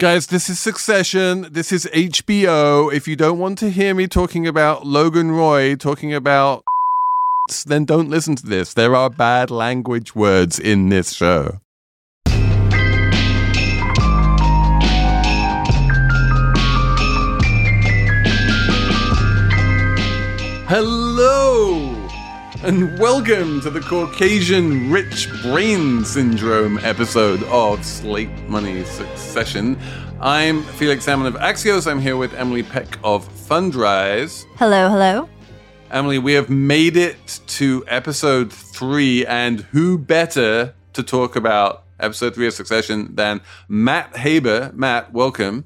Guys, this is Succession. This is HBO. If you don't want to hear me talking about Logan Roy talking about then don't listen to this. There are bad language words in this show. Hello and welcome to the Caucasian Rich Brain Syndrome episode of Slate Money Succession. I'm Felix Salmon of Axios. I'm here with Emily Peck of Fundrise. Hello, hello. Emily, we have made it to episode three, and who better to talk about episode three of Succession than Matt Haber? Matt, welcome.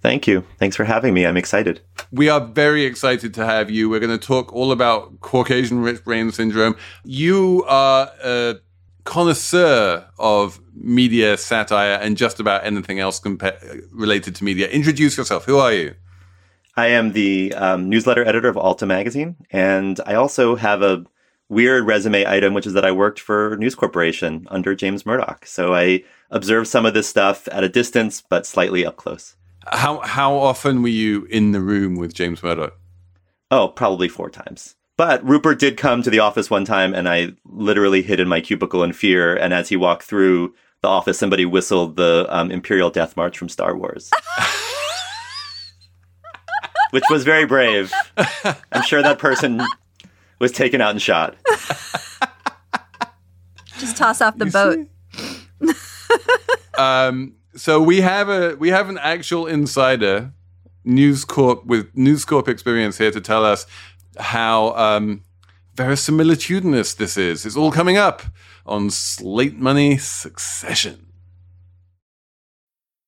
Thank you. Thanks for having me. I'm excited. We are very excited to have you. We're going to talk all about Caucasian rich brain syndrome. You are a connoisseur of media satire and just about anything else compa- related to media. Introduce yourself. Who are you? I am the um, newsletter editor of Alta Magazine, and I also have a weird resume item, which is that I worked for News Corporation under James Murdoch. So I observed some of this stuff at a distance, but slightly up close. How how often were you in the room with James Murdoch? Oh, probably four times. But Rupert did come to the office one time, and I literally hid in my cubicle in fear. And as he walked through the office, somebody whistled the um, Imperial Death March from Star Wars. Which was very brave. I'm sure that person was taken out and shot. Just toss off the you boat. um, so we have a we have an actual insider, News Corp with News Corp experience here to tell us how um, verisimilitudinous this is. It's all coming up on Slate Money Succession.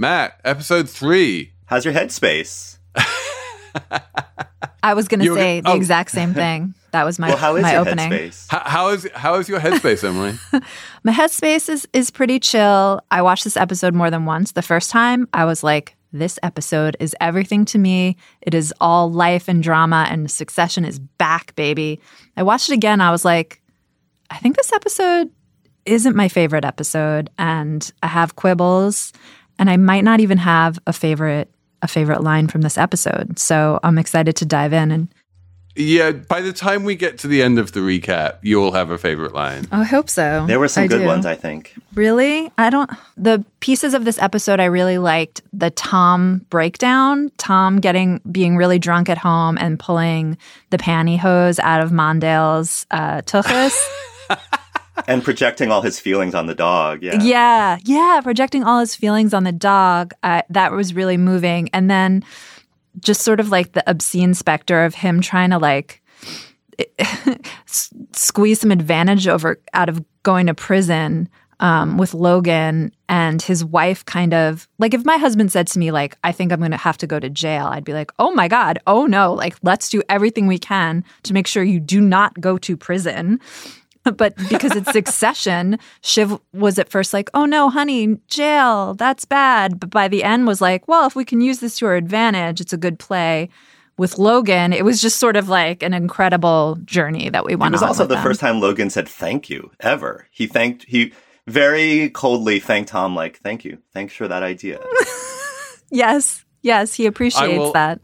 Matt, episode three. How's your headspace? I was going to say the oh. exact same thing. That was my well, how is my your opening. Headspace? How, how is how is your headspace, Emily? my headspace is is pretty chill. I watched this episode more than once. The first time, I was like, "This episode is everything to me. It is all life and drama, and Succession is back, baby." I watched it again. I was like, "I think this episode isn't my favorite episode, and I have quibbles." And I might not even have a favorite a favorite line from this episode. So I'm excited to dive in and yeah, by the time we get to the end of the recap, you'll have a favorite line. I hope so. There were some I good do. ones, I think. Really? I don't. The pieces of this episode I really liked the Tom breakdown. Tom getting being really drunk at home and pulling the pantyhose out of Mondale's uh, tuchus. And projecting all his feelings on the dog. Yeah. Yeah. Yeah. Projecting all his feelings on the dog. Uh, that was really moving. And then just sort of like the obscene specter of him trying to like squeeze some advantage over out of going to prison um, with Logan and his wife kind of like if my husband said to me like I think I'm going to have to go to jail I'd be like oh my god oh no like let's do everything we can to make sure you do not go to prison but because it's succession, Shiv was at first like, oh no, honey, jail, that's bad. But by the end was like, well, if we can use this to our advantage, it's a good play. With Logan, it was just sort of like an incredible journey that we went on. It was also the them. first time Logan said thank you ever. He thanked, he very coldly thanked Tom, like, thank you. Thanks for that idea. yes. Yes. He appreciates will, that.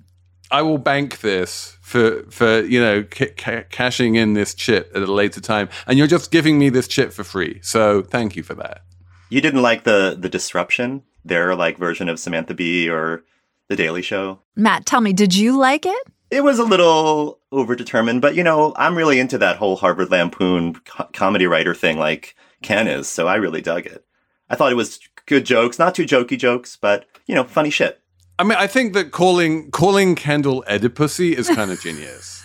I will bank this for for you know ca- ca- cashing in this chip at a later time, and you're just giving me this chip for free. So thank you for that. You didn't like the the disruption, their like version of Samantha Bee or the Daily Show. Matt, tell me, did you like it? It was a little overdetermined, but you know, I'm really into that whole Harvard Lampoon co- comedy writer thing, like Ken is. So I really dug it. I thought it was good jokes, not too jokey jokes, but you know, funny shit. I mean, I think that calling calling Kendall Oedipusy is kind of genius.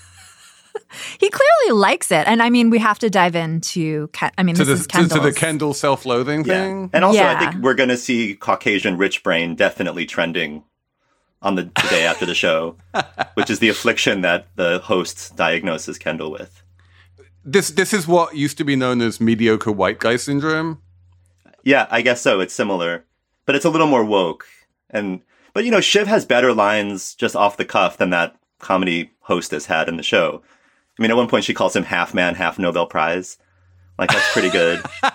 he clearly likes it. And I mean, we have to dive into, I mean, to this the, is to, to the Kendall self-loathing Yeah. thing. And also, I think we're going to see Caucasian rich brain definitely trending on the, the day after the show, which is the affliction that the host diagnoses Kendall with. This this is what used to be known as mediocre white guy syndrome. Yeah, I guess so. It's similar, but it's a little more woke. And but you know, Shiv has better lines just off the cuff than that comedy hostess had in the show. I mean, at one point she calls him half man, half Nobel Prize. Like that's pretty good.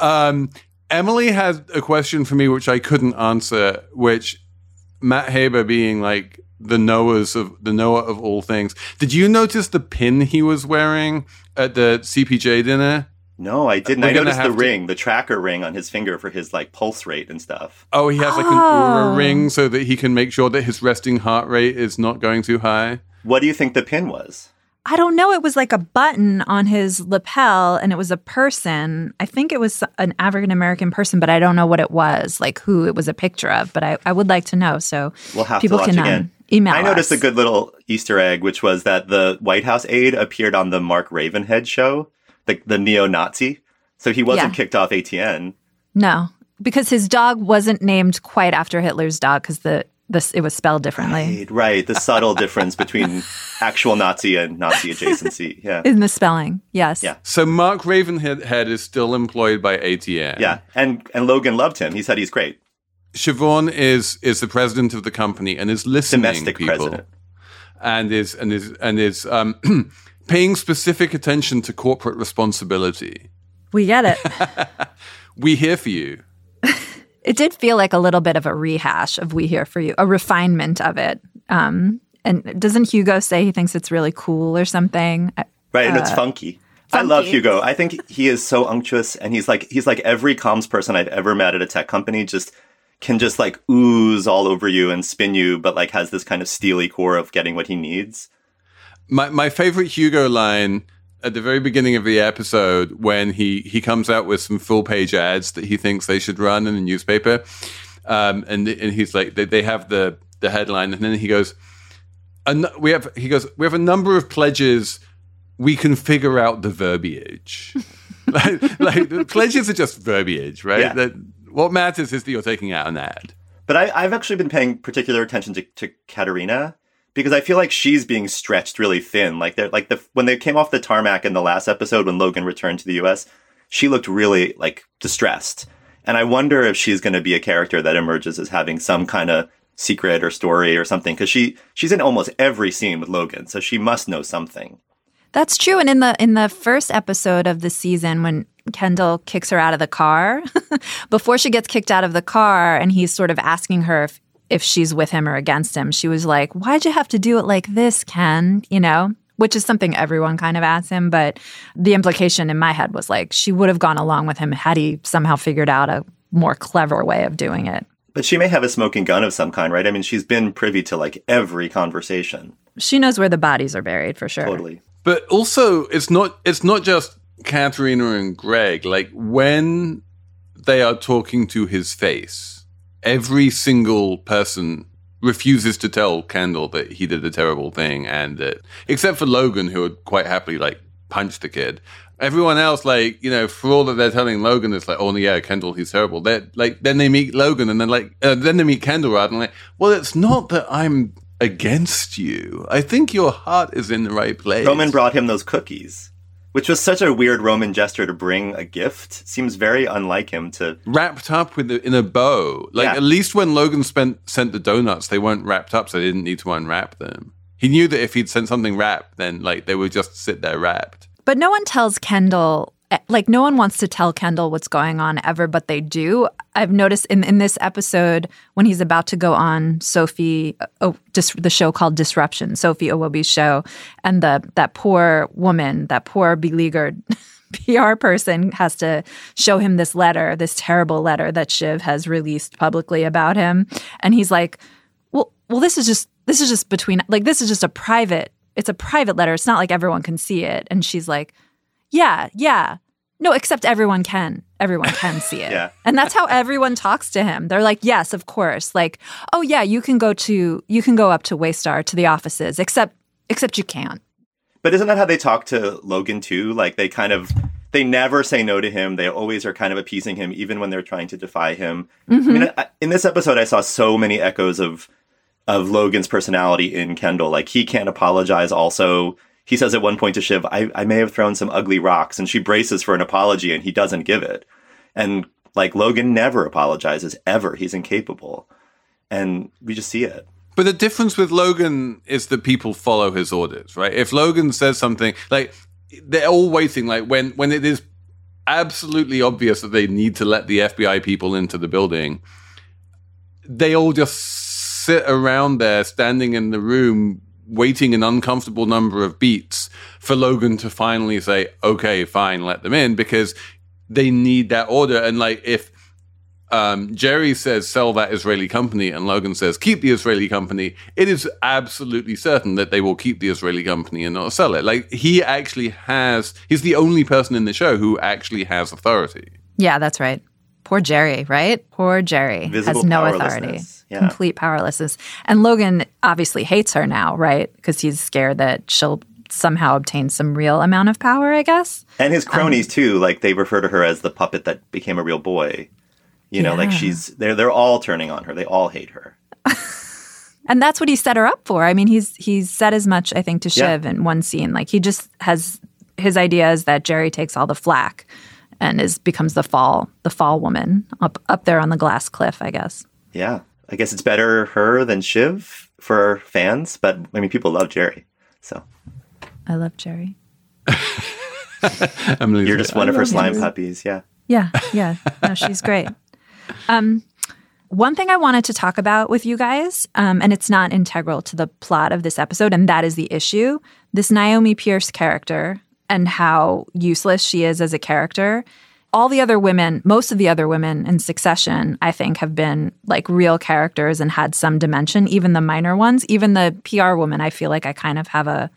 Um, Emily had a question for me which I couldn't answer, which Matt Haber being like the Noah's of the Noah of all things. Did you notice the pin he was wearing at the CPJ dinner? No, I didn't. We're I noticed the have to- ring, the tracker ring on his finger for his like pulse rate and stuff. Oh, he has like an Oh. Oura ring so that he can make sure that his resting heart rate is not going too high. What do you think the pin was? I don't know. It was like a button on his lapel and it was a person. I think it was an African American person, but I don't know what it was, like who it was a picture of. But I, I would like to know. So We'll have people to watch can um, email I noticed us. a good little Easter egg, which was that the White House aide appeared on the Mark Ravenhead show, the, the neo-Nazi. So he wasn't Yeah. kicked off ATN. No, because his dog wasn't named quite after Hitler's dog because the this it was spelled differently Right, right. The subtle difference between actual Nazi and Nazi adjacency. Yeah. in the spelling. Yes. Yeah. So Mark Ravenhead is still employed by ATN. Yeah. And and Logan loved him. He said he's great. Siobhan is is the president of the company and is listening Domestic people president. and is and is and is um, paying specific attention to corporate responsibility. We get it. We here for you. it did feel like a little bit of a rehash of We Here For You, a refinement of it. Um, and doesn't Hugo say he thinks it's really cool or something? I- Right, and it's funky. I love. Hugo. I think he is so unctuous, and he's like he's like every comms person I've ever met at a tech company. Just can just like ooze all over you and spin you, but like has this kind of steely core of getting what he needs. My my favorite Hugo line at the very beginning of the episode when he he comes out with some full page ads that he thinks they should run in the newspaper, um, and and he's like they, they have the the headline and then he goes, we have he goes we have a number of pledges. We can figure out the verbiage. like, like the pledges are just verbiage, right? Yeah. That what matters is that you're taking out an ad. But I, I've actually been paying particular attention to, to Katerina because I feel like she's being stretched really thin. Like they're like the when they came off the tarmac in the last episode when Logan returned to the U.S., she looked really like distressed, and I wonder if she's going to be a character that emerges as having some kind of secret or story or something because she she's in almost every scene with Logan, so she must know something. That's true. And in the in the first episode of the season, when Kendall kicks her out of the car, before she gets kicked out of the car, and he's sort of asking her if if she's with him or against him, she was like, "Why'd you have to do it like this, Ken?" You know, which is something everyone kind of asks him. But the implication in my head was like she would have gone along with him had he somehow figured out a more clever way of doing it. But she may have a smoking gun of some kind, right? I mean, she's been privy to like every conversation. She knows where the bodies are buried for sure. Totally. But also, it's not it's not just Katerina and Greg. Like when they are talking to his face, every single person refuses to tell Kendall that he did a terrible thing, and that except for Logan, who would quite happily like punch the kid. Everyone else, like you know, for all that they're telling Logan, it's like, oh yeah, Kendall, he's terrible. They like then they meet Logan, and then like uh, then they meet Kendall, rather, and like, well, it's not that I'm against you. I think your heart is in the right place. Roman brought him those cookies, which was such a weird Roman gesture to bring a gift. Seems very unlike him to. wrapped up with the, in a bow. Like Yeah. at least when Logan spent sent the donuts, they weren't wrapped up, so they didn't need to unwrap them. He knew that if he'd sent something wrapped, then like they would just sit there wrapped. But no one tells Kendall, Eh, like, no one wants to tell Kendall what's going on ever, but they do. I've noticed in, in this episode when he's about to go on Sophie, uh, oh, dis, the show called Disruption, Sophie Iwobi's show, and the that poor woman, that poor beleaguered PR person has to show him this letter, this terrible letter that Shiv has released publicly about him, and he's like, well, well, this is just this is just between like this is just a private. It's a private letter. It's not like everyone can see it. And she's like, yeah, yeah. No, except everyone can. Everyone can see it. Yeah. And that's how everyone talks to him. They're like, yes, of course. Like, oh yeah, you can go to you can go up to Waystar to the offices, except Except you can't. But isn't that how they talk to Logan too? Like they kind of they never say no to him. They always are kind of appeasing him, even when they're trying to defy him. Mm-hmm. I mean, I, in this episode, I saw so many echoes of of Logan's personality in Kendall. Like he can't apologize. Also, he says at one point to Shiv, I, I may have thrown some ugly rocks, and she braces for an apology, and he doesn't give it. And like Logan never apologizes ever. He's incapable, and we just see it. But the difference with Logan is that people follow his orders, right? If Logan says something, like they're all waiting, like when when it is absolutely obvious that they need to let the FBI people into the building, they all just sit around there, standing in the room, waiting an uncomfortable number of beats for Logan to finally say, "Okay, fine, let them in," because they need that order. And like if um, Gerri says sell that Israeli company and Logan says keep the Israeli company, it is absolutely certain that they will keep the Israeli company and not sell it. Like he actually has, he's the only person in the show who actually has authority. Yeah, that's right. Poor Gerri, right? Poor Gerri Visible has no authority. Yeah. Complete powerlessness. And Logan obviously hates her now, right? Because he's scared that she'll somehow obtain some real amount of power, I guess. And his cronies um, too, like they refer to her as the puppet that became a real boy. You know, yeah. like she's they're they're all turning on her. They all hate her. and that's what he set her up for. I mean, he's he's said as much, I think, to Shiv yeah. in one scene. Like he just has his idea is that Gerri takes all the flack and is becomes the fall the fall woman up up there on the glass cliff, I guess. Yeah. I guess it's better her than Shiv for fans, but I mean people love Gerri. So I love Gerri. You're just one of her slime puppies, yeah. Yeah, yeah. No, she's great. Um, one thing I wanted to talk about with you guys, um, and it's not integral to the plot of this episode, and that is the issue this Naomi Pierce character and how useless she is as a character. All the other women, most of the other women in succession, I think, have been like real characters and had some dimension, even the minor ones. Even the PR woman, I feel like I kind of have a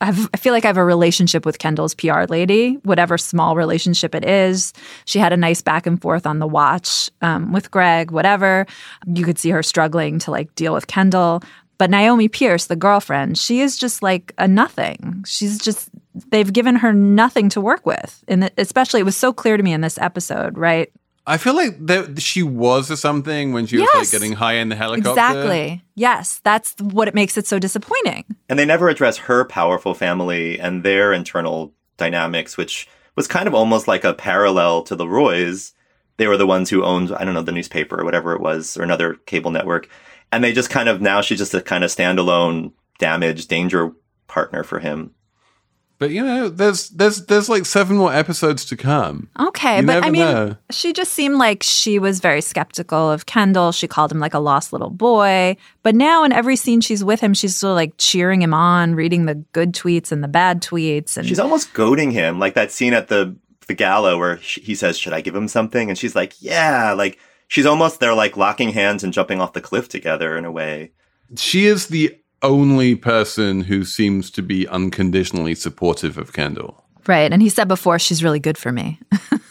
I've, I feel like I have a relationship with Kendall's PR lady, whatever small relationship it is. She had a nice back and forth on the watch um, with Greg, whatever. You could see her struggling to like deal with Kendall. But Naomi Pierce, the girlfriend, she is just like a nothing. She's just, they've given her nothing to work with. And especially, it was so clear to me in this episode, right? I feel like that she was something when she was like getting high in the helicopter. Exactly. Yes, that's what it makes it so disappointing. And they never address her powerful family and their internal dynamics, which was kind of almost like a parallel to the Roys. They were the ones who owned, I don't know, the newspaper or whatever it was, or another cable network. And they just kind of now she's just a kind of standalone damaged, danger partner for him. But you know, there's there's there's like seven more episodes to come. Okay, you but I mean, know. she just seemed like she was very skeptical of Kendall. She called him like a lost little boy. But now, in every scene she's with him, she's still like cheering him on, reading the good tweets and the bad tweets, and she's almost goading him. Like that scene at the the gala where he says, "Should I give him something?" And she's like, "Yeah." Like she's almost they're like locking hands and jumping off the cliff together in a way. She is the only person who seems to be unconditionally supportive of Kendall. Right. And he said before, she's really good for me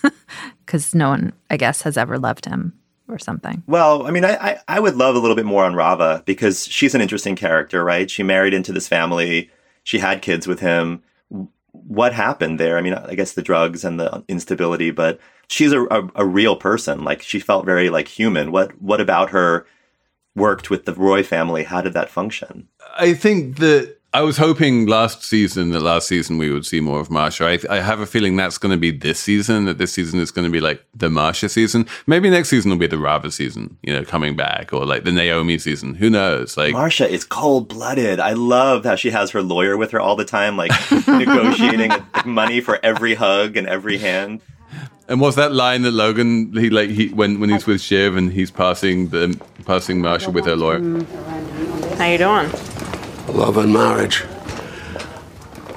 because no one, I guess, has ever loved him or something. Well, I mean, I, I, I, would love a little bit more on Rava because she's an interesting character, right? She married into this family, she had kids with him. What happened there? I mean, I guess the drugs and the instability, but she's a, a, a real person. Like she felt very like human. What what about her worked with the Roy family? How did that function? I think that I was hoping last season, that last season we would see more of Marcia. I, I have a feeling that's going to be this season. That this season is going to be like the Marcia season. Maybe next season will be the Rava season. You know, coming back or like the Naomi season. Who knows? Like Marcia is cold blooded. I love how she has her lawyer with her all the time, like negotiating money for every hug and every hand. And what's that line that Logan he like he when when he's with Shiv and he's passing the passing Marcia with her lawyer? How you doing? Love and marriage.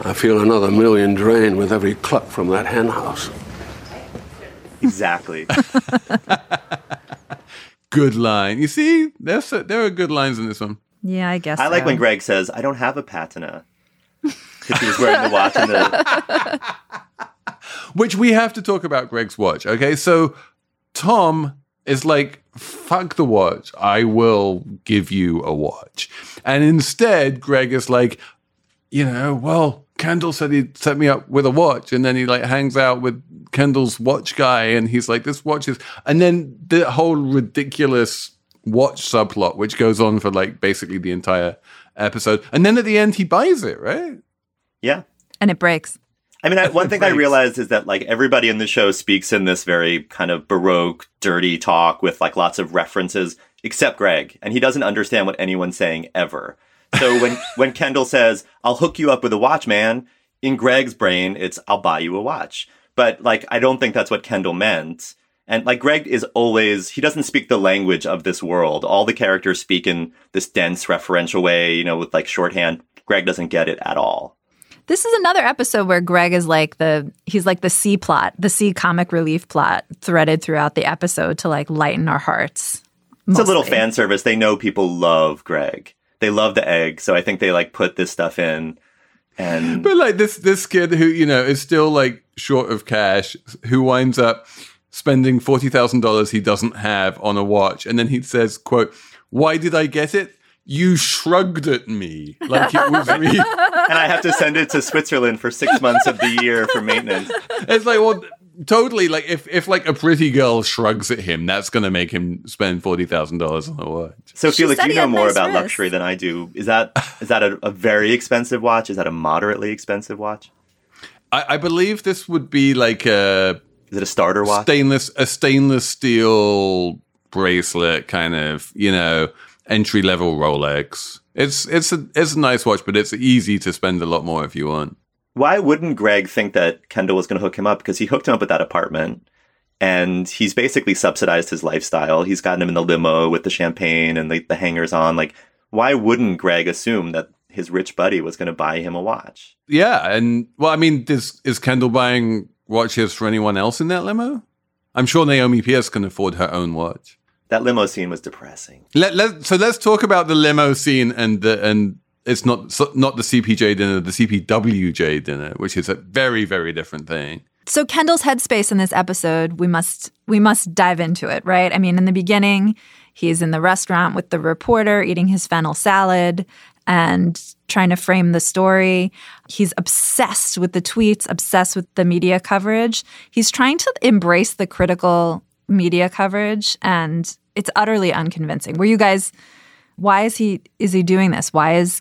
I feel another million drain with every cluck from that hen house. Exactly. good line. You see, there's there are good lines in this one. Yeah, I guess. I like when Greg says, "I don't have a patina," because he was wearing the watch and the. Which we have to talk about Greg's watch. Okay, so Tom is like, fuck the watch. I will give you a watch. And instead, Greg is like, you know, well, Kendall said he'd set me up with a watch, and then he like hangs out with Kendall's watch guy, and he's like, this watch is, and then the whole ridiculous watch subplot, which goes on for like basically the entire episode, and then at the end he buys it, right? Yeah. And it breaks. I mean, I, one thing I realized is that like everybody in the show speaks in this very kind of baroque, dirty talk with like lots of references, except Greg, and he doesn't understand what anyone's saying ever. So when when Kendall says, "I'll hook you up with a watch, man," in Greg's brain, it's "I'll buy you a watch." But like, I don't think that's what Kendall meant. And like, Greg is always he doesn't speak the language of this world. All the characters speak in this dense referential way, you know, with like shorthand. Greg doesn't get it at all. This is another episode where Greg is like the he's like the C plot, the C comic relief plot threaded throughout the episode to like lighten our hearts. It's a little fan service. They know people love Greg. They love the egg, so I think they like put this stuff in. And But like this this kid who you know is still like short of cash, who winds up spending forty thousand dollars he doesn't have on a watch, and then he says, "quote Why did I get it? You shrugged at me like it was me." and I have to send it to Switzerland for six months of the year for maintenance. It's like well. Totally, like if, if like a pretty girl shrugs at him, that's gonna make him spend forty thousand dollars on a watch. So She Felix, you know more nice about wrists. luxury than I do. Is that is that a, a very expensive watch? Is that a moderately expensive watch? I, I believe this would be like a Is it a starter watch? stainless a stainless steel bracelet kind of you know entry level Rolex. It's it's a it's a nice watch, but it's easy to spend a lot more if you want. Why wouldn't Greg think that Kendall was going to hook him up? Because he hooked him up with that apartment, and he's basically subsidized his lifestyle. He's gotten him in the limo with the champagne and the, the hangers on. Like, why wouldn't Greg assume that his rich buddy was going to buy him a watch? Yeah, and well, I mean, is is Kendall buying watches for anyone else in that limo? I'm sure Naomi Pierce can afford her own watch. That limo scene was depressing. Let, let so let's talk about the limo scene and the and it's not so, not the CPJ dinner, the CPWJ dinner, which is a very very different thing. So Kendall's headspace in this episode, we must we must dive into it, right? I mean, in the beginning, he's in the restaurant with the reporter eating his fennel salad and trying to frame the story. He's obsessed with the tweets, obsessed with the media coverage. He's trying to embrace the critical media coverage and it's utterly unconvincing. Were you guys why is he is he doing this? Why is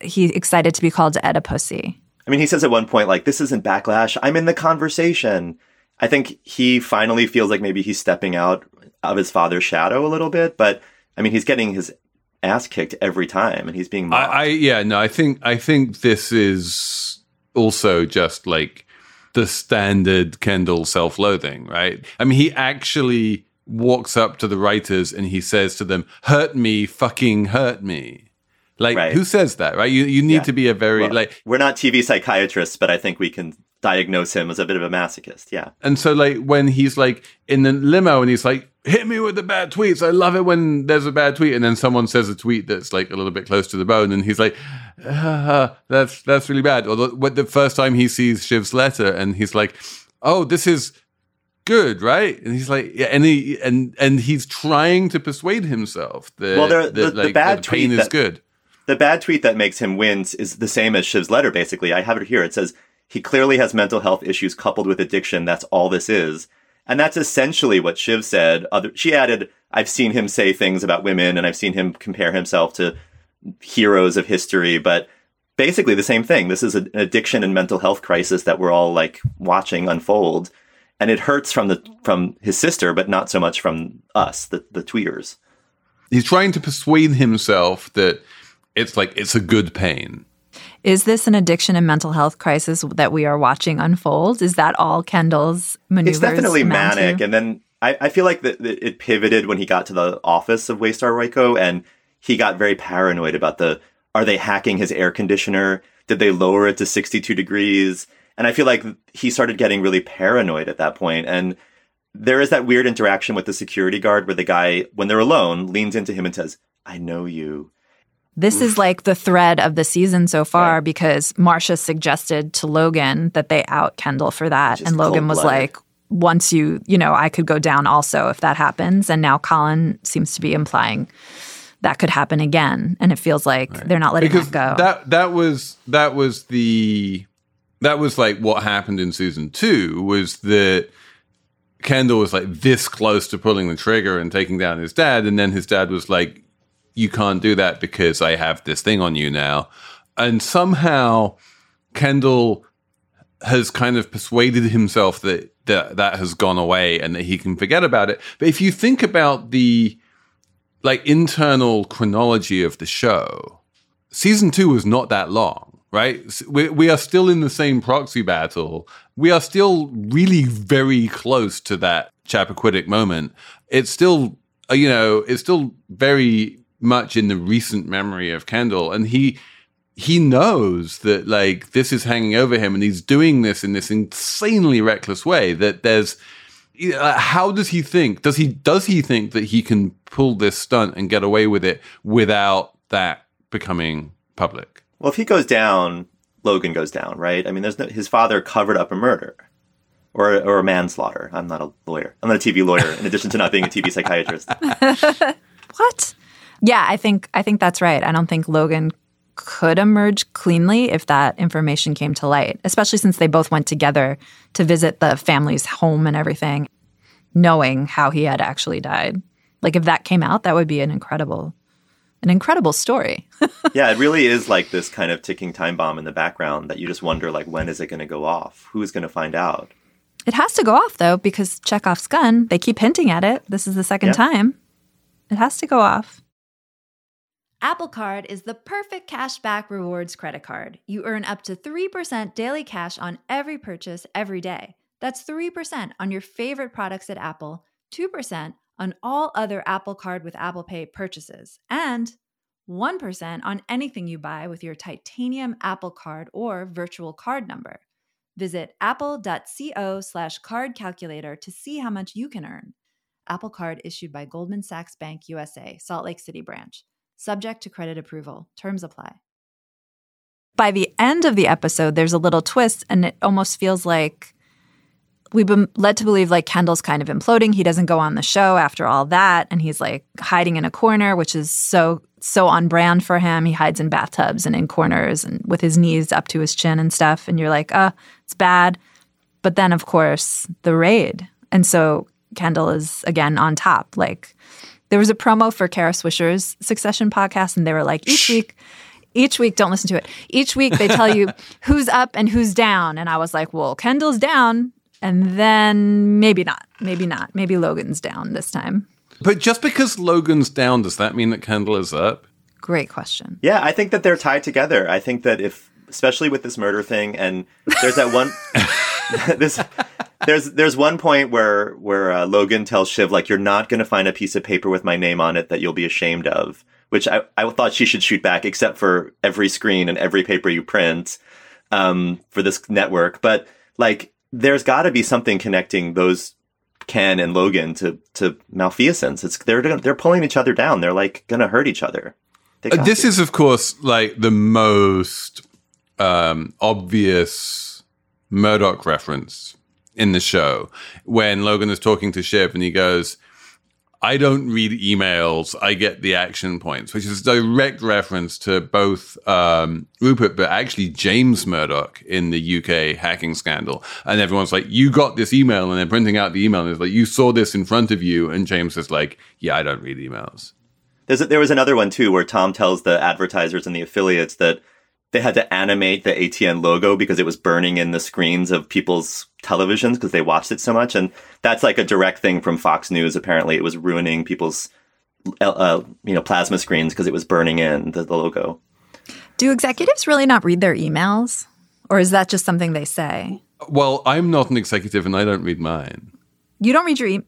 he excited to be called Oedipussy? I mean, he says at one point, like, this isn't backlash. I'm in the conversation. I think he finally feels like maybe he's stepping out of his father's shadow a little bit, but I mean, he's getting his ass kicked every time and he's being mocked. I, I yeah no I think I think this is also just like the standard Kendall self-loathing right I mean he actually walks up to the writers and he says to them hurt me fucking hurt me like Right. who says that right you you need Yeah. to be a very Well, like we're not TV psychiatrists, but I think we can diagnose him as a bit of a masochist. Yeah. and so like when he's like in the limo and he's like hit me with the bad tweets i love it when there's a bad tweet and then someone says a tweet that's like a little bit close to the bone and he's like ah, that's that's really bad or the, what the first time he sees shiv's letter and he's like oh this is good right and he's like yeah and he and and he's trying to persuade himself that, Well, there- that, the- the bad the pain tweet is that- good The bad tweet that makes him wince is the same as Shiv's letter, basically. I have it here. It says, he clearly has mental health issues coupled with addiction. That's all this is. And that's essentially what Shiv said. Other, she added, I've seen him say things about women and I've seen him compare himself to heroes of history, but basically the same thing. This is an addiction and mental health crisis that we're all like watching unfold. And it hurts from the, from his sister, but not so much from us, the, the tweeters. he's trying to persuade himself that it's like it's a good pain Is this an addiction and mental health crisis that we are watching unfold? Is that all Kendall's maneuvers? It's definitely amount to? manic. And then I, I feel like that that it pivoted when he got to the office of Waystar Royco and he got very paranoid about the are they hacking his air conditioner? Did they lower it to 62 degrees? And I feel like he started getting really paranoid at that point. And there is that weird interaction with the security guard where the guy, when they're alone, leans into him and says, I know you. This is like the thread of the season so far Right. because Marcia suggested to Logan that they out Kendall for that. Just and Logan was cold-blooded. like, once you, you know, I could go down also if that happens. And now Colin seems to be implying that could happen again. And it feels like they're not letting because that go. that that was that was the that was like what happened in season two was that Kendall was like this close to pulling the trigger and taking down his dad, and then his dad was like, "You can't do that because I have this thing on you now," and somehow Kendall has kind of persuaded himself that that that has gone away and that he can forget about it. But if you think about the like internal chronology of the show, season two was not that long, right? We, we are still in the same proxy battle. We are still really very close to that Chappaquiddick moment. It's still, uh, you know, it's still very much in the recent memory of Kendall, and he he knows that like this is hanging over him, and he's doing this in this insanely reckless way. That there's uh, how does he think? Does he does he think that he can pull this stunt and get away with it without that becoming public? Well, if he goes down, Logan goes down, right? I mean, there's no, his father covered up a murder or or a manslaughter. I'm not a lawyer. I'm not a TV lawyer. In addition to not being a TV psychiatrist, what? Yeah, I think I think that's right. I don't think Logan could emerge cleanly if that information came to light, especially since they both went together to visit the family's home and everything, knowing how he had actually died. Like if that came out, that would be an incredible an incredible story. yeah, it really is like this kind of ticking time bomb in the background that you just wonder, like, when is it going to go off? Who is going to find out? It has to go off though because Chekhov's gun, they keep hinting at it. This is the second Yeah. time. It has to go off. Apple Card is the perfect cashback rewards credit card. You earn up to 3% daily cash on every purchase every day. That's 3% on your favorite products at Apple, 2% on all other Apple Card with Apple Pay purchases, and 1% on anything you buy with your titanium Apple Card or virtual card number. Visit apple.co slash card calculator to see how much you can earn. Apple Card issued by Goldman Sachs Bank USA, Salt Lake City branch. Subject to credit approval. Terms apply. by the end of the episode, there's a little twist, and it almost feels like we've been led to believe like Kendall's kind of imploding. He doesn't go on the show after all that, and he's like hiding in a corner, which is so so on brand for him. He hides in bathtubs and in corners and with his knees up to his chin and stuff. And you're like, uh, it's bad. But then, of course, the raid, and so Kendall is again on top. Like there was a promo for Kara Swisher's Succession podcast, and they were like, each week, each week, don't listen to it. Each week they tell you who's up and who's down. And I was like, well, Kendall's down. And then maybe not. Maybe not. Maybe Logan's down this time. But just because Logan's down, does that mean that Kendall is up? Great question. Yeah, I think that they're tied together. I think that if, especially with this murder thing, and there's that one, this, there's there's one point where where uh, Logan tells Shiv like, "You're not going to find a piece of paper with my name on it that you'll be ashamed of," which I I thought she should shoot back, except for every screen and every paper you print um, for this network. But like, there's got to be something connecting those Ken and Logan to to malfeasance. It's they're they're pulling each other down. They're like going to hurt each other. Uh, this to. is, of course, like the most um, obvious Murdoch reference in the show when Logan is talking to Shiv and he goes, I don't read emails, I get the action points, which is a direct reference to both um, Rupert, but actually James Murdoch in the UK hacking scandal. And everyone's like, You got this email, and they're printing out the email, and it's like, You saw this in front of you. And James is like, Yeah, I don't read emails. A, there was another one too where Tom tells the advertisers and the affiliates that they had to animate the ATN logo because it was burning in the screens of people's televisions because they watched it so much, and that's like a direct thing from Fox News. Apparently, it was ruining people's uh, uh, you know plasma screens because it was burning in the, the logo. Do executives really not read their emails? Or is that just something they say? Well, I'm not an executive and I don't read mine. You don't read your email.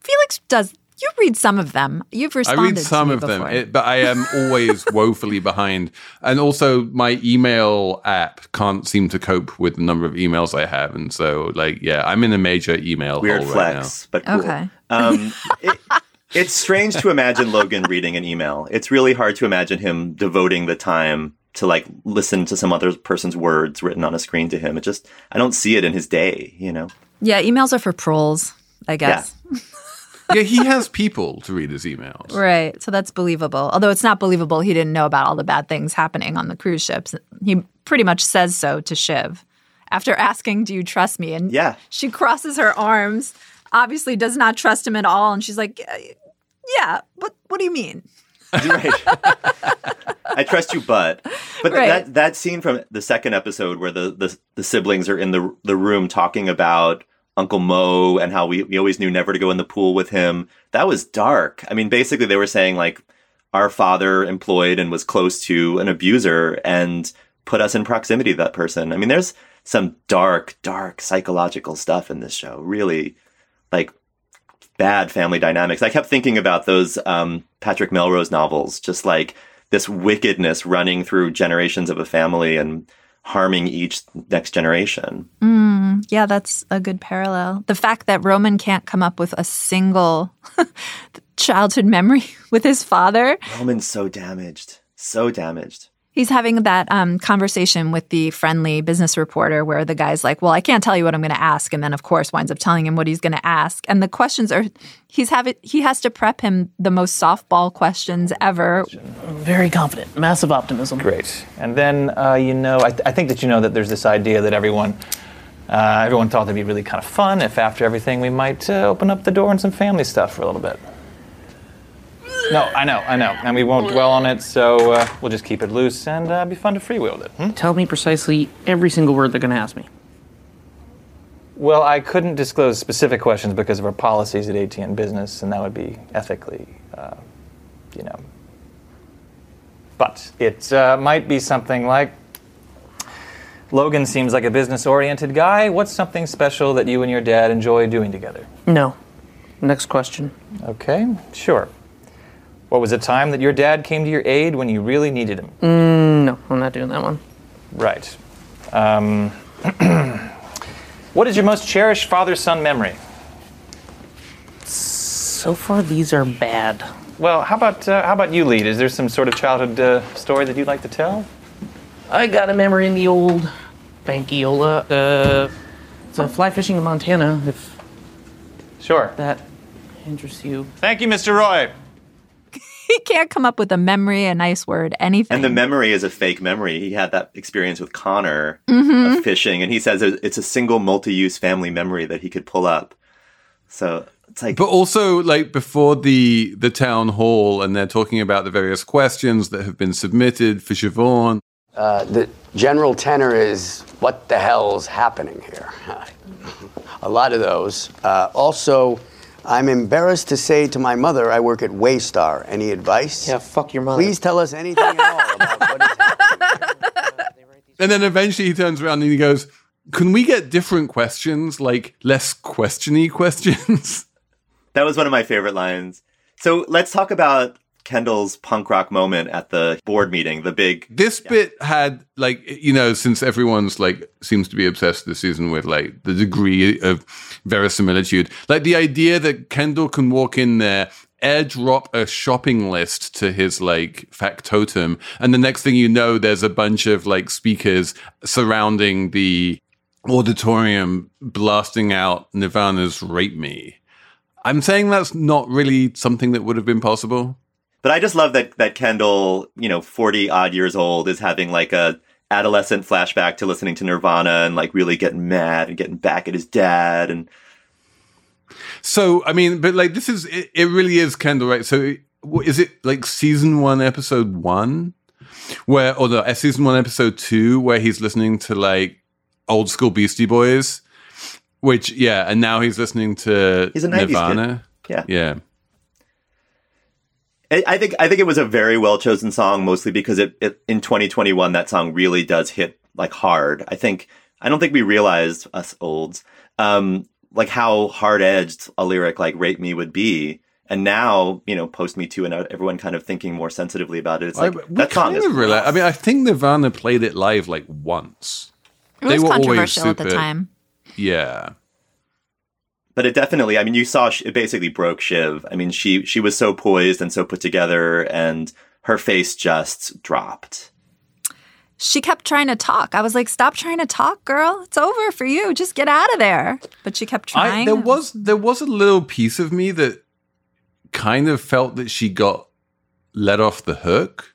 Felix does. You read some of them. You've I responded read some to me of them, it, but I am always woefully behind. And also, my email app can't seem to cope with the number of emails I have. And so, like, yeah, I'm in a major email Weird hole right now. flex, but cool. Okay. Um, it, it's strange to imagine Logan reading an email. It's really hard to imagine him devoting the time to like listen to some other person's words written on a screen to him. It just I don't see it in his day. You know. yeah, emails are for proles, I guess. Yeah, he has people to read his emails. Right. So that's believable. Although it's not believable he didn't know about all the bad things happening on the cruise ships. He pretty much says so to Shiv after asking, Do you trust me? And Yeah. she crosses her arms, obviously does not trust him at all. And she's like, uh, Yeah, what, what do you mean? right. I trust you, but but Right. that that scene from the second episode where the, the the siblings are in the the room talking about Uncle Mo and how we, we always knew never to go in the pool with him. That was dark. I mean, basically they were saying like our father employed and was close to an abuser and put us in proximity to that person. I mean, there's some dark, dark psychological stuff in this show. Really, like bad family dynamics. I kept thinking about those um, Patrick Melrose novels, just like this wickedness running through generations of a family and harming each next generation. Mm, yeah, that's a good parallel. The fact that Roman can't come up with a single childhood memory with his father. Roman's so damaged, so damaged. He's having that um, conversation with the friendly business reporter where the guy's like, Well, I can't tell you what I'm going to ask. And then, of course, winds up telling him what he's going to ask. And the questions are, he's have it, he has to prep him the most softball questions ever. Very confident, massive optimism. Great. And then, uh, you know, I, th- I think that you know that there's this idea that everyone, uh, everyone thought it'd be really kind of fun if after everything we might uh, open up the door and some family stuff for a little bit. No, I know, I know. And we won't dwell on it, so uh, we'll just keep it loose and uh, be fun to freewheel with it. Hmm? Tell me precisely every single word they're going to ask me. Well, I couldn't disclose specific questions because of our policies at ATN Business, and that would be ethically, uh, you know. But it uh, might be something like Logan seems like a business oriented guy. What's something special that you and your dad enjoy doing together? No. Next question. Okay, sure. What was a time that your dad came to your aid when you really needed him? Mm, no, I'm not doing that one. Right. Um, what is your most cherished father son memory? So far, these are bad. Well, how about uh, how about you, lead? Is there some sort of childhood uh, story that you'd like to tell? I got a memory in the old Bankiola. Uh, it's a fly fishing in Montana, if Sure. that interests you. Thank you, Mr. Roy. He can't come up with a memory, a nice word, anything. And the memory is a fake memory. He had that experience with Connor Mhm. of fishing, and he says it's a single multi-use family memory that he could pull up. So it's like, But also, like before the the town hall, and they're talking about the various questions that have been submitted for Siobhan. Uh, the general tenor is, what the hell's happening here? A lot of those. Uh, also, I'm embarrassed to say to my mother, I work at Waystar. Any advice? Yeah, fuck your mother. Please tell us anything at all about what is happening. And then eventually he turns around and he goes, "Can we get different questions, like less questiony questions?" that was one of my favorite lines. So let's talk about Kendall's punk rock moment at the board meeting, the big This bit had like you know since everyone's like seems to be obsessed this season with like the degree of verisimilitude, like the idea that Kendall can walk in there, airdrop a shopping list to his like factotum, and the next thing you know, there's a bunch of like speakers surrounding the auditorium blasting out Nirvana's "Rape Me." I'm saying that's not really something that would have been possible. But I just love that that Kendall, you know, 40 odd years old is having like a adolescent flashback to listening to Nirvana and like really getting mad and getting back at his dad and So I mean, but like this is it, it really is Kendall, right? So is it like season one, episode one, where or the uh, season one, episode two, where he's listening to like old school Beastie Boys, which yeah, and now he's listening to He's a 90s kid. Nirvana. Yeah. yeah. I I think I think it was a very well chosen song, mostly because it, it in 2021 that song really does hit like hard. I think I don't think we realized us olds um, like how hard edged a lyric like "Rape Me" would be, and now you know post Me Too and everyone kind of thinking more sensitively about it. It's like I, we that song is of realize, I mean, I think Nirvana played it live like once. it was controversial at the time. Yeah. But it definitely i mean you saw it basically broke shiv i mean she she was so poised and so put together and her face just dropped She kept trying to talk. I was like, "Stop trying to talk, girl. It's over for you. Just get out of there." But she kept trying I, trying. there was there was a little piece of me that kind of felt that she got let off the hook.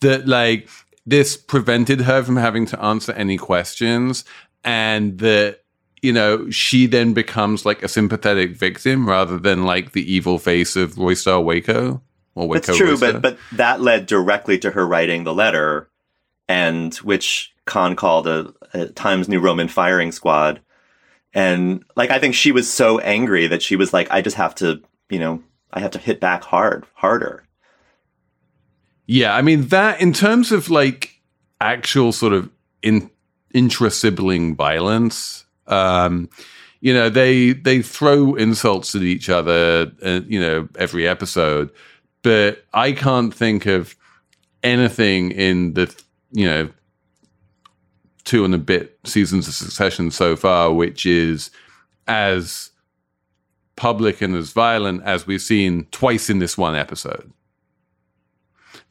That like this prevented her from having to answer any questions, and that you know she then becomes like a sympathetic victim rather than like the evil face of Roystar Waco or Waco. That's true, Roystar. but but that led directly to her writing the letter, and which Khan called a, a Times New Roman firing squad. And like I think she was so angry that she was like, I just have to, you know, I have to hit back hard, harder. Yeah, I mean that in terms of like actual sort of in intra sibling violence, um, you know, they they throw insults at each other, uh, you know, every episode, but I can't think of anything in the you know two and a bit seasons of Succession so far, which is as public and as violent as we've seen twice in this one episode.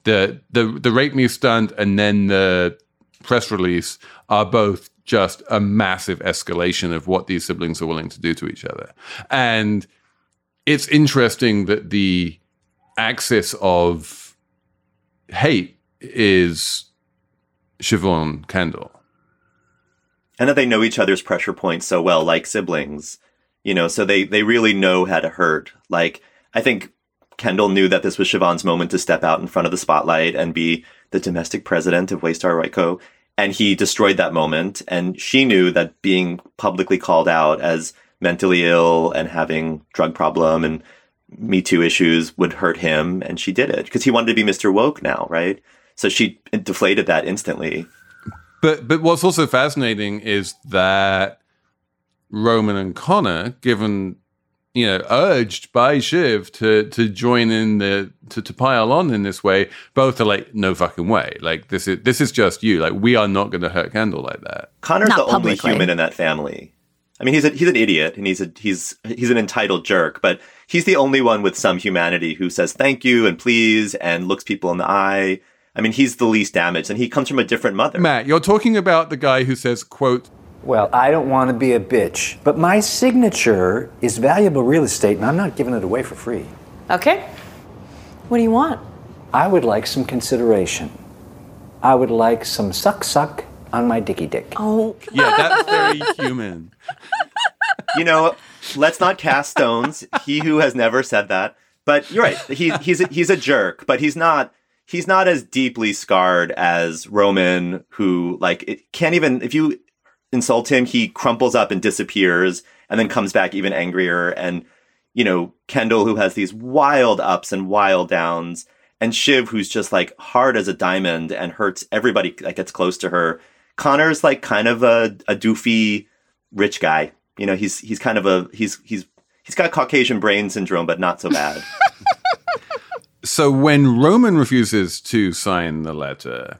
The the the rape me stunt and then the press release are both just a massive escalation of what these siblings are willing to do to each other. And it's interesting that the axis of hate is Siobhan Kendall. And that they know each other's pressure points so well, like siblings. You know, so they they really know how to hurt. Like I think Kendall knew that this was Siobhan's moment to step out in front of the spotlight and be the domestic president of Waystar Royco. And he destroyed that moment. And she knew that being publicly called out as mentally ill and having drug problem and Me Too issues would hurt him. And she did it because he wanted to be Mr. Woke now, right? So she deflated that instantly. But but what's also fascinating is that Roman and Connor, given you know, urged by Shiv to to join in the to, to pile on in this way, both are like, no fucking way. Like this is this is just you. Like we are not going to hurt Kendall like that. Connor's Not the publicly. only human in that family. I mean, he's a, he's an idiot and he's a he's he's an entitled jerk, but he's the only one with some humanity who says thank you and please and looks people in the eye. I mean, he's the least damaged, and he comes from a different mother. Matt, you're talking about the guy who says, "quote well, I don't want to be a bitch, but my signature is valuable real estate and I'm not giving it away for free. Okay. What do you want? I would like some consideration. I would like some suck suck on my dicky dick. Oh. Yeah, that's very human. You know, let's not cast stones. He who has never said that. But you're right. He, he's a, he's a jerk, but he's not he's not as deeply scarred as Roman, who like it can't even if you insult him, he crumples up and disappears and then comes back even angrier. And, you know, Kendall, who has these wild ups and wild downs, and Shiv, who's just like hard as a diamond and hurts everybody that gets close to her. Connor's like kind of a, a doofy rich guy. You know, he's he's kind of a he's he's he's got Caucasian brain syndrome, but not so bad. so when Roman refuses to sign the letter,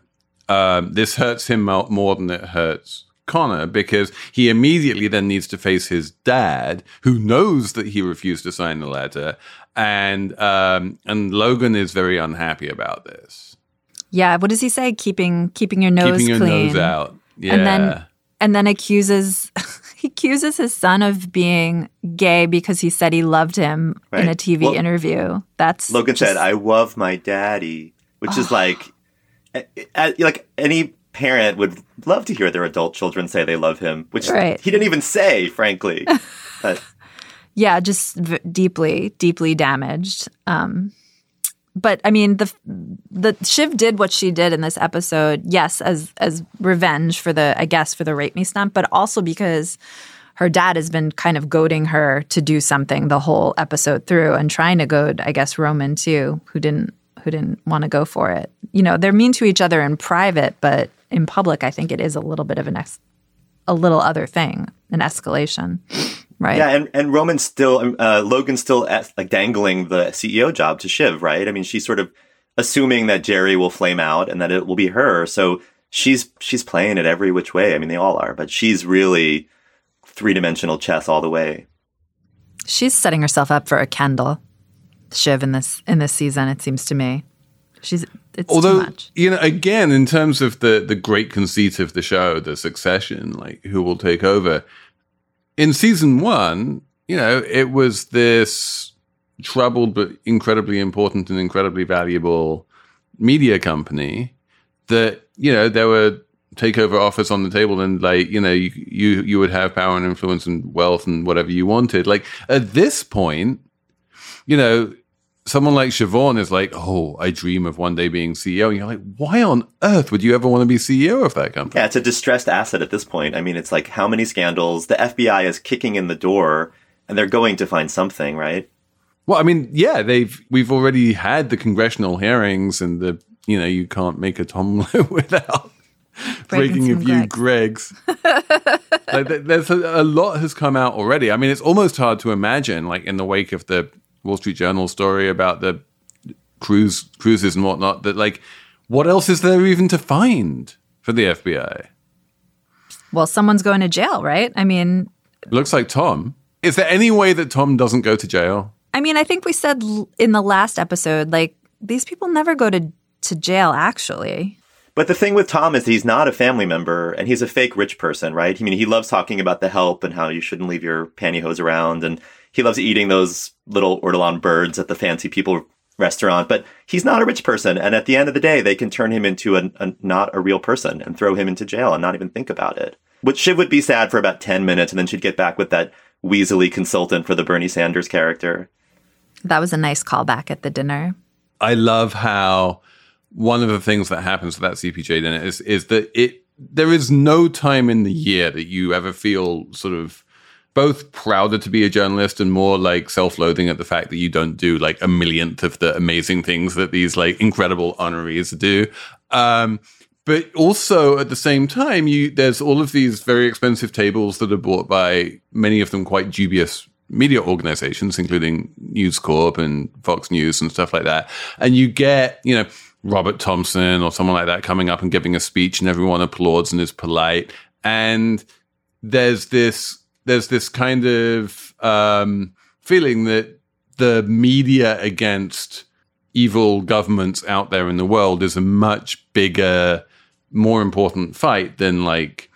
um, this hurts him more than it hurts Connor because he immediately then needs to face his dad, who knows that he refused to sign the letter, and um, and Logan is very unhappy about this. Yeah, what does he say? Keeping keeping your nose keeping your clean. nose out. Yeah. And then and then accuses he accuses his son of being gay because he said he loved him right. in a TV well, interview. That's Logan just, said, "I love my daddy," which is like like any parent would love to hear their adult children say they love him, which right. he didn't even say, frankly. but. Yeah, just v- deeply, deeply damaged. Um, but I mean, the the Shiv did what she did in this episode. Yes, as as revenge for the, I guess, for the rape me stunt, but also because her dad has been kind of goading her to do something the whole episode through, and trying to goad, I guess, Roman too, who didn't who didn't want to go for it. You know, they're mean to each other in private, but in public, I think it is a little bit of an ex- a little other thing, an escalation, right? Yeah, and and Roman's still um, uh, Logan's still at, like dangling the CEO job to Shiv, right? I mean, she's sort of assuming that Gerri will flame out and that it will be her. So she's she's playing it every which way. I mean, they all are, but she's really three dimensional chess all the way. She's setting herself up for a Kendall, Shiv in this in this season. It seems to me. She's it's Although, you know, again, in terms of the the great conceit of the show, the succession, like who will take over. In season one, you know, it was this troubled but incredibly important and incredibly valuable media company that you know there were takeover offers on the table and like you know you you, you would have power and influence and wealth and whatever you wanted like at this point you know someone like Siobhan is like, oh, I dream of one day being CEO. And you're like, why on earth would you ever want to be CEO of that company? Yeah, it's a distressed asset at this point. I mean, it's like how many scandals? The FBI is kicking in the door and they're going to find something, right? Well, I mean, yeah, they've we've already had the congressional hearings and the you know, you can't make a Tom without breaking, a few Gregs. like, there's a, a lot has come out already. I mean, it's almost hard to imagine, like in the wake of the Wall Street Journal story about the cruise cruises and whatnot. That like, what else is there even to find for the FBI? Well, someone's going to jail, right? I mean, looks like Tom. Is there any way that Tom doesn't go to jail? I mean, I think we said in the last episode, like these people never go to to jail, actually. But the thing with Tom is he's not a family member and he's a fake rich person, right? I mean, he loves talking about the help and how you shouldn't leave your pantyhose around and he loves eating those little ortolan birds at the fancy people restaurant, but he's not a rich person. And at the end of the day, they can turn him into a, a, not a real person and throw him into jail and not even think about it. Which Shiv would be sad for about 10 minutes and then she'd get back with that weaselly consultant for the Bernie Sanders character. That was a nice callback at the dinner. I love how one of the things that happens with that CPJ dinner is, is that it, there is no time in the year that you ever feel sort of both prouder to be a journalist and more like self-loathing at the fact that you don't do like a millionth of the amazing things that these like incredible honorees do. Um, but also at the same time, you there's all of these very expensive tables that are bought by many of them quite dubious media organizations, including News Corp and Fox News and stuff like that. And you get, you know, Robert Thomson or someone like that coming up and giving a speech and everyone applauds and is polite. And there's this there's this kind of um, feeling that the media against evil governments out there in the world is a much bigger, more important fight than like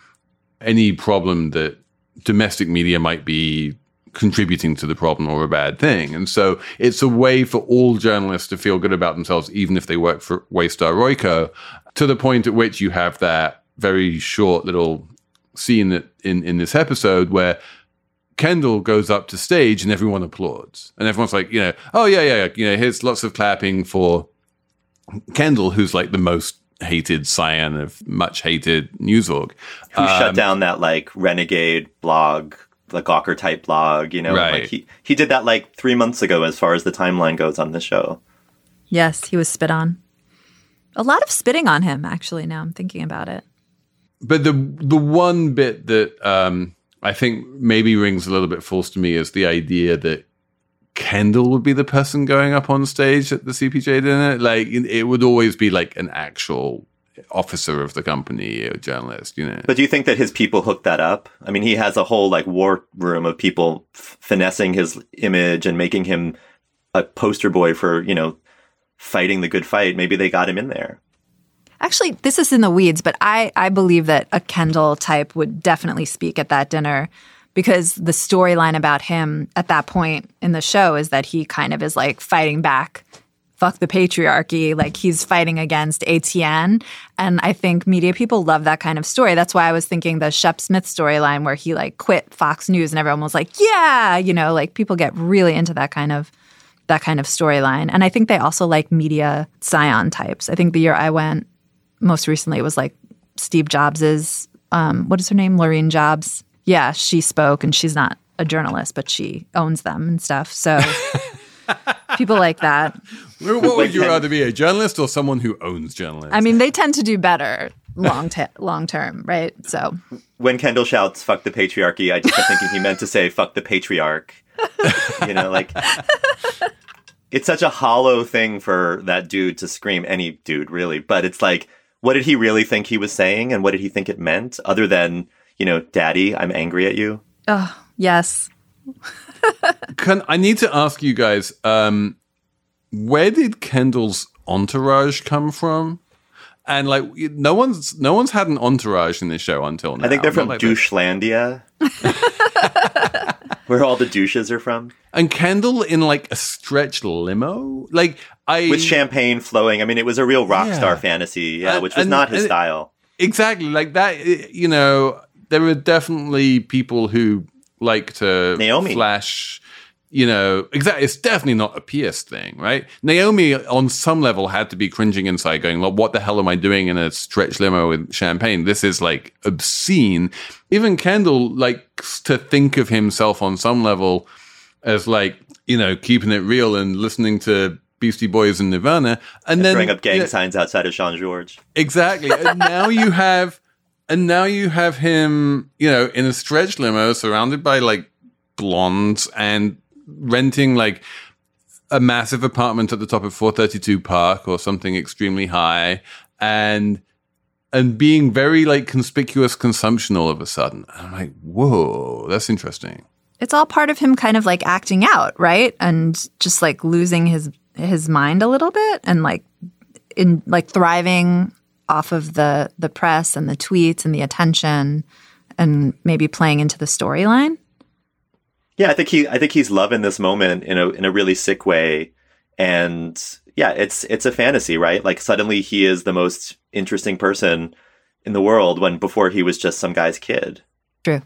any problem that domestic media might be contributing to the problem or a bad thing. And so it's a way for all journalists to feel good about themselves, even if they work for Waystar Royco, to the point at which you have that very short little scene that in, in this episode where Kendall goes up to stage and everyone applauds. And everyone's like, you know, oh, yeah, yeah, yeah. You know, here's lots of clapping for Kendall, who's like the most hated scion of much hated news org. Who um, shut down that like renegade blog, the Gawker type blog, you know? Right. Like he, he did that like three months ago as far as the timeline goes on the show. Yes, he was spit on. A lot of spitting on him, actually, now I'm thinking about it. But the the one bit that um, I think maybe rings a little bit false to me is the idea that Kendall would be the person going up on stage at the CPJ dinner. Like it would always be like an actual officer of the company or journalist, you know. But do you think that his people hooked that up? I mean, he has a whole like war room of people f- finessing his image and making him a poster boy for, you know, fighting the good fight. Maybe they got him in there. Actually, this is in the weeds, but I, I believe that a Kendall type would definitely speak at that dinner because the storyline about him at that point in the show is that he kind of is like fighting back. Fuck the patriarchy. Like he's fighting against ATN and I think media people love that kind of story. That's why I was thinking the Shep Smith storyline where he like quit Fox News and everyone was like yeah! You know like people get really into that kind of that kind of storyline. And I think they also like media scion types. I think the year I went most recently it was like Steve Jobs's um, what is her name? Laurene Jobs. Yeah, she spoke and she's not a journalist, but she owns them and stuff. So people like that. What would you rather be, a journalist or someone who owns journalists? I mean, they tend to do better long t- long term, right? So when Kendall shouts "fuck the patriarchy," I just kept thinking he meant to say "fuck the patriarch." you know, like it's such a hollow thing for that dude to scream. Any dude, really, but it's like what did he really think he was saying and what did he think it meant other than, you know, daddy, I'm angry at you? Oh, yes. Can I need to ask you guys um where did Kendall's entourage come from? And like no one's no one's had an entourage in this show until now. I think they're from like Douchelandia. where all the douches are from. And Kendall in like a stretched limo, like I with champagne flowing. I mean, it was a real rock Yeah. star fantasy, yeah, And- which was and- not his style. exactly like that. Eh, you know, there were definitely people who like to Naomi. flash. You know, exactly. It's definitely not a Pierce thing, right? Naomi, on some level, had to be cringing inside, going, "Well, what the hell am I doing in a stretch limo with champagne? This is like obscene." Even Kendall likes to think of himself on some level as like, you know, keeping it real and listening to Beastie Boys and Nirvana, and, then Throwing up gang yeah, signs outside of Jean-Georges. Exactly. and now you have, and now you have him, you know, in a stretch limo, surrounded by like blondes and renting like a massive apartment at the top of 432 Park or something extremely high, and and being very like conspicuous consumption all of a sudden. I'm like, whoa, that's interesting. It's all part of him kind of like acting out, right? And just like losing his his mind a little bit and like in like thriving off of the the press and the tweets and the attention and maybe playing into the storyline. Yeah, I think he I think he's loving this moment in a in a really sick way. And yeah, it's it's a fantasy, right? Like suddenly he is the most interesting person in the world when before he was just some guy's kid. True.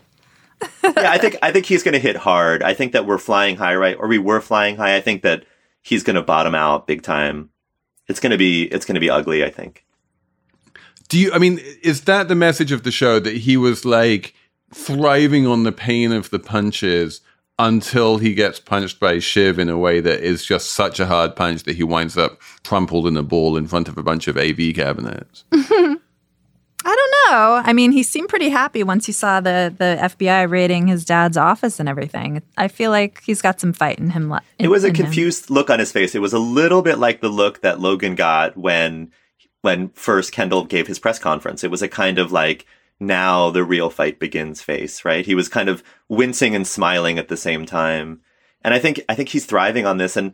yeah, I think I think he's going to hit hard. I think that we're flying high, right? Or we were flying high. I think that he's going to bottom out big time. It's going to be it's going to be ugly. I think. Do you, I mean, is that the message of the show that he was like thriving on the pain of the punches until he gets punched by Shiv in a way that is just such a hard punch that he winds up crumpled in a ball in front of a bunch of AV cabinets? I don't know. I mean, he seemed pretty happy once he saw the the FBI raiding his dad's office and everything. I feel like he's got some fight in him. le- It was a in him. confused look on his face. It was a little bit like the look that Logan got when when first Kendall gave his press conference. It was a kind of like now the real fight begins face, right? He was kind of wincing and smiling at the same time. And I think I think he's thriving on this and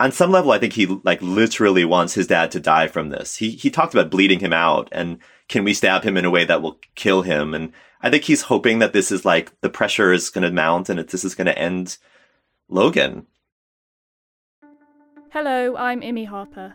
on some level I think he like literally wants his dad to die from this. He he talked about bleeding him out and can we stab him in a way that will kill him and I think he's hoping that this is like the pressure is going to mount and this is going to end Logan. Hello, I'm Imi Harper.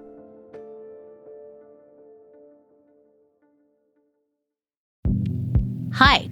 Hi,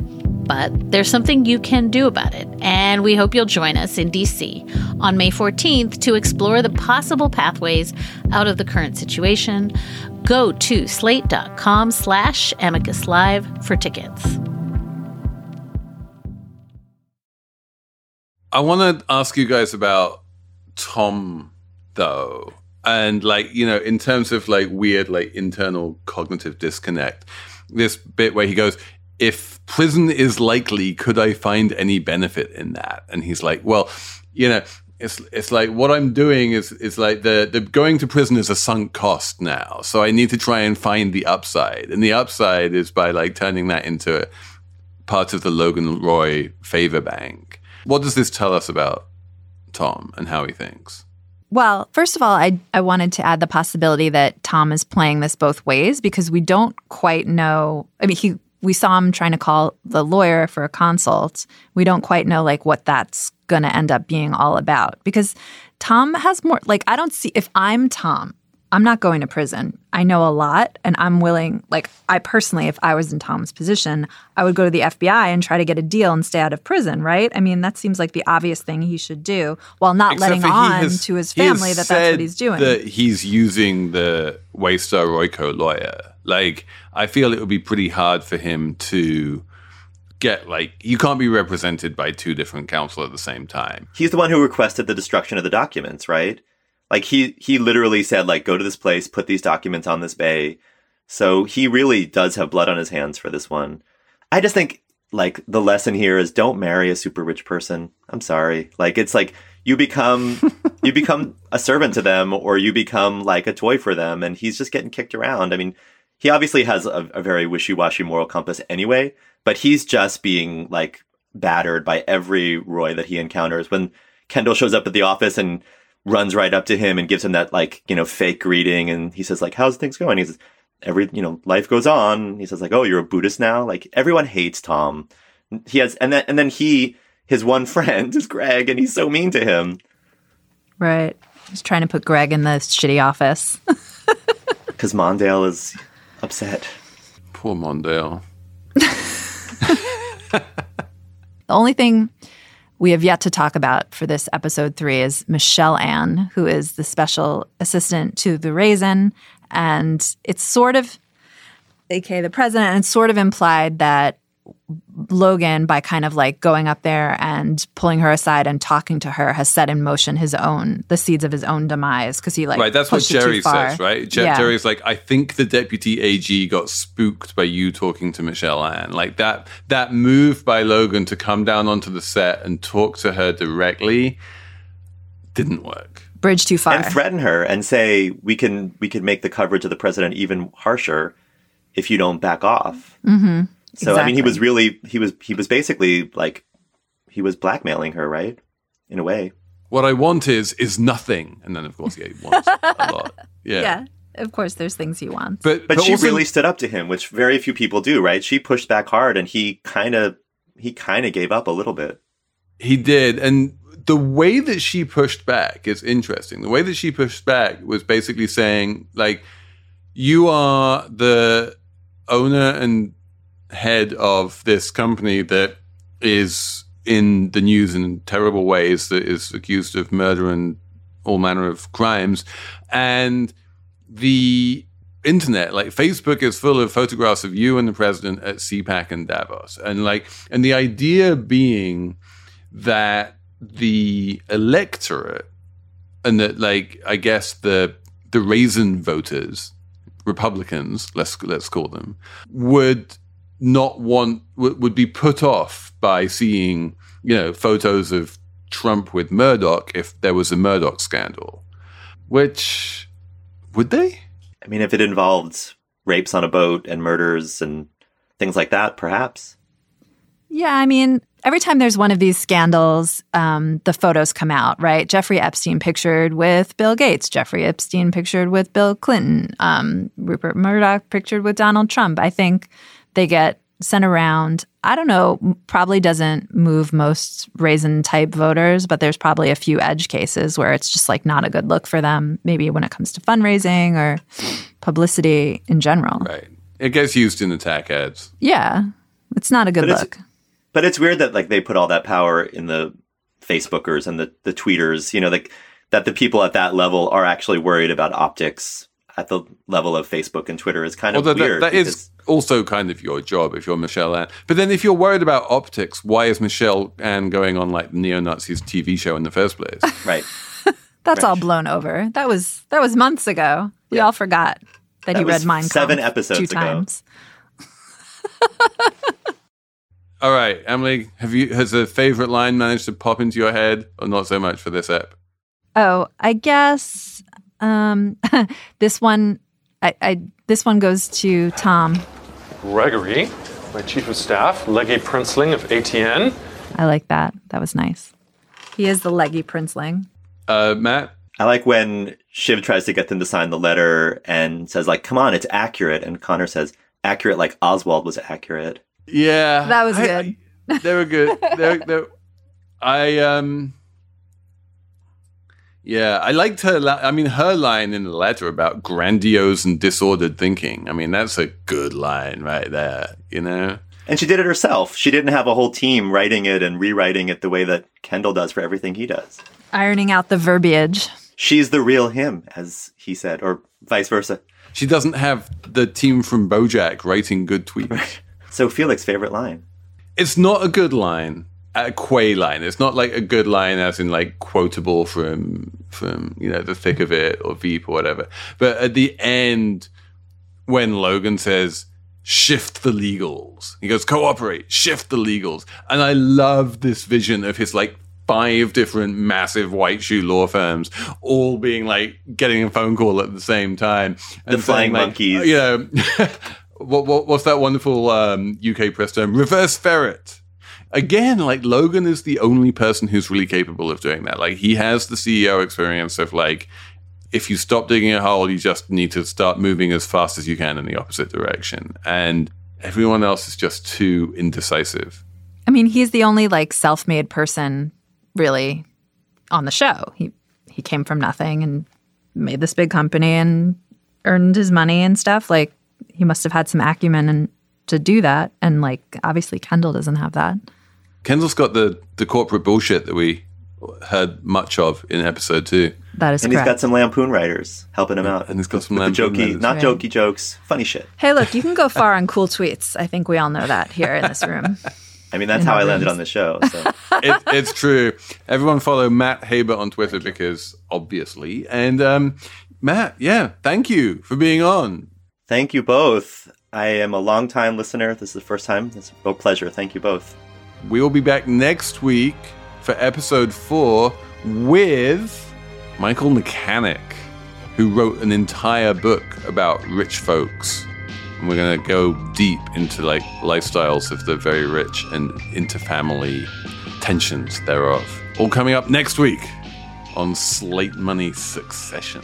But there's something you can do about it, and we hope you'll join us in DC on May 14th to explore the possible pathways out of the current situation. Go to slate.com slash amicus live for tickets. I want to ask you guys about Tom, though. And, like, you know, in terms of like weird, like internal cognitive disconnect, this bit where he goes, If prison is likely, could I find any benefit in that? And he's like, Well, you know, it's it's like what I'm doing is is like the the going to prison is a sunk cost now. So I need to try and find the upside. And the upside is by like turning that into part of the Logan Roy favor bank. What does this tell us about Tom and how he thinks? Well, first of all, I, I wanted to add the possibility that Tom is playing this both ways because we don't quite know. I mean, he we saw him trying to call the lawyer for a consult. We don't quite know like what that's going to end up being all about because Tom has more like I don't see if I'm Tom, I'm not going to prison. I know a lot and I'm willing like I personally if I was in Tom's position, I would go to the FBI and try to get a deal and stay out of prison, right? I mean, that seems like the obvious thing he should do while not Except letting on has- to his family that that's what he's doing. That he's using the Waystar Royco lawyer. Like, I feel it would be pretty hard for him to get like you can't be represented by two different counsel at the same time. He's the one who requested the destruction of the documents, right? Like he he literally said like go to this place, put these documents on this bay. So he really does have blood on his hands for this one. I just think like the lesson here is don't marry a super rich person. I'm sorry. Like it's like you become you become a servant to them or you become like a toy for them and he's just getting kicked around. I mean, he obviously has a, a very wishy-washy moral compass anyway, but he's just being like battered by every Roy that he encounters. When Kendall shows up at the office and runs right up to him and gives him that like, you know, fake greeting and he says like, how's things going? He says, every, you know, life goes on. He says like, oh, you're a Buddhist now? Like everyone hates Tom. He has, and then, and then he, his one friend is Greg and he's so mean to him. right. He's trying to put Greg in the shitty office. Cause Mondale is upset. Poor Mondale. The only thing we have yet to talk about for this episode three is Michelle Ann, who is the special assistant to the Raisin. And it's sort of, aka the president, and it's sort of implied that Logan, by kind of like going up there and pulling her aside and talking to her, has set in motion his own, the seeds of his own demise because he like right, that's what pushed it too Gerri says, right? Je- Yeah. Gerri's like, I think the deputy AG got spooked by you talking to Michelle Ann. Like that that move by Logan to come down onto the set and talk to her directly didn't work. Bridge too far. and threaten her and say we can we can make the coverage of the president even harsher if you don't back off. Mm-hmm. So I mean, he was really he was he was basically like he was blackmailing her, right? In a way. What I want is is nothing. And then of course yeah, he wants a lot. Yeah. yeah. Of course, there's things he wants. But But, but she also- really stood up to him, which very few people do, right? She pushed back hard, and he kind of he kind of gave up a little bit. He did. And the way that she pushed back is interesting. The way that she pushed back was basically saying, like, you are the owner and head of this company that is in the news in terrible ways, that is accused of murder and all manner of crimes. And the internet, like Facebook is full of photographs of you and the president at CPAC and Davos. And like, and the idea being that the electorate and that like I guess the the raisin voters, Republicans, let's let's call them, would not want would, would be put off by seeing you know photos of Trump with Murdoch if there was a Murdoch scandal, which would they? I mean, if it involved rapes on a boat and murders and things like that, perhaps. Yeah, I mean, every time there's one of these scandals, um, the photos come out, right? Jeffrey Epstein pictured with Bill Gates, Jeffrey Epstein pictured with Bill Clinton, um, Rupert Murdoch pictured with Donald Trump. I think they get sent around. I don't know, probably doesn't move most raisin type voters, but there's probably a few edge cases where it's just like not a good look for them, maybe when it comes to fundraising or publicity in general. Right. It gets used in attack ads. Yeah, it's not a good But it's- look. But it's weird that like they put all that power in the Facebookers and the the tweeters. You know, like that the people at that level are actually worried about optics at the level of Facebook and Twitter is kind of Although that, weird. that is also kind of your job if you're Michelle Ann. But then if you're worried about optics, why is Michelle Ann going on like the neo Nazis TV show in the first place? right. That's all blown over. That was that was months ago. We all forgot that, That he was read Mein seven episodes two ago. times. All right, Emily, have you has a favorite line managed to pop into your head, or not so much for this ep? Oh, I guess um, this one. I, I this one goes to Tom. Gregory, my chief of staff, Leggy Princeling of ATN. I like that. That was nice. He is the leggy princeling. Uh, Matt, I like when Shiv tries to get them to sign the letter and says like, "Come on, it's accurate," and Connor says, "Accurate like Oswald was accurate." Yeah, That was I- good. I- they were good. They're, they're, I um, yeah, I liked her. Li- I mean, her line in the letter about grandiose and disordered thinking. I mean, that's a good line right there. You know. And she did it herself. She didn't have a whole team writing it and rewriting it the way that Kendall does for everything he does. Ironing out the verbiage. She's the real him, as he said, or vice versa. She doesn't have the team from BoJack writing good tweets. So Felix's favorite line. It's not a good line, a Quay line. It's not like a good line as in like quotable from from you know the thick of it or Veep or whatever. But at the end, when Logan says shift the legals, he goes cooperate, shift the legals, and I love this vision of his like five different massive white shoe law firms all being like getting a phone call at the same time The flying like, monkeys. you know what, what what's that wonderful um, UK press term? Reverse ferret. Again, like Logan is the only person who's really capable of doing that. Like he has the CEO experience of like, if you stop digging a hole, you just need to start moving as fast as you can in the opposite direction. And everyone else is just too indecisive. I mean, he's the only like self-made person really on the show. He he came from nothing and made this big company and earned his money and stuff. Like he must have had some acumen and to do that. And like obviously Kendall doesn't have that. Kendall's got the the corporate bullshit that we heard much of in episode two. That is and he's got some lampoon writers helping him out. And he's got some lampoon jokey, writers. not Right. jokey jokes, funny shit. Hey, look, you can go far on cool tweets. I think we all know that here in this room. I mean, that's In how I landed rooms. on the show. So it, it's true. Everyone follow Matt Haber on Twitter because obviously. And um, Matt, yeah, thank you for being on. thank you both. I am a long time listener. This is the first time. It's a real pleasure. Thank you both. We will be back next week for episode four with Michael Mechanic, who wrote an entire book about rich folks. And we're going to go deep into like lifestyles of the very rich and interfamily tensions thereof. All coming up next week on Slate Money Succession.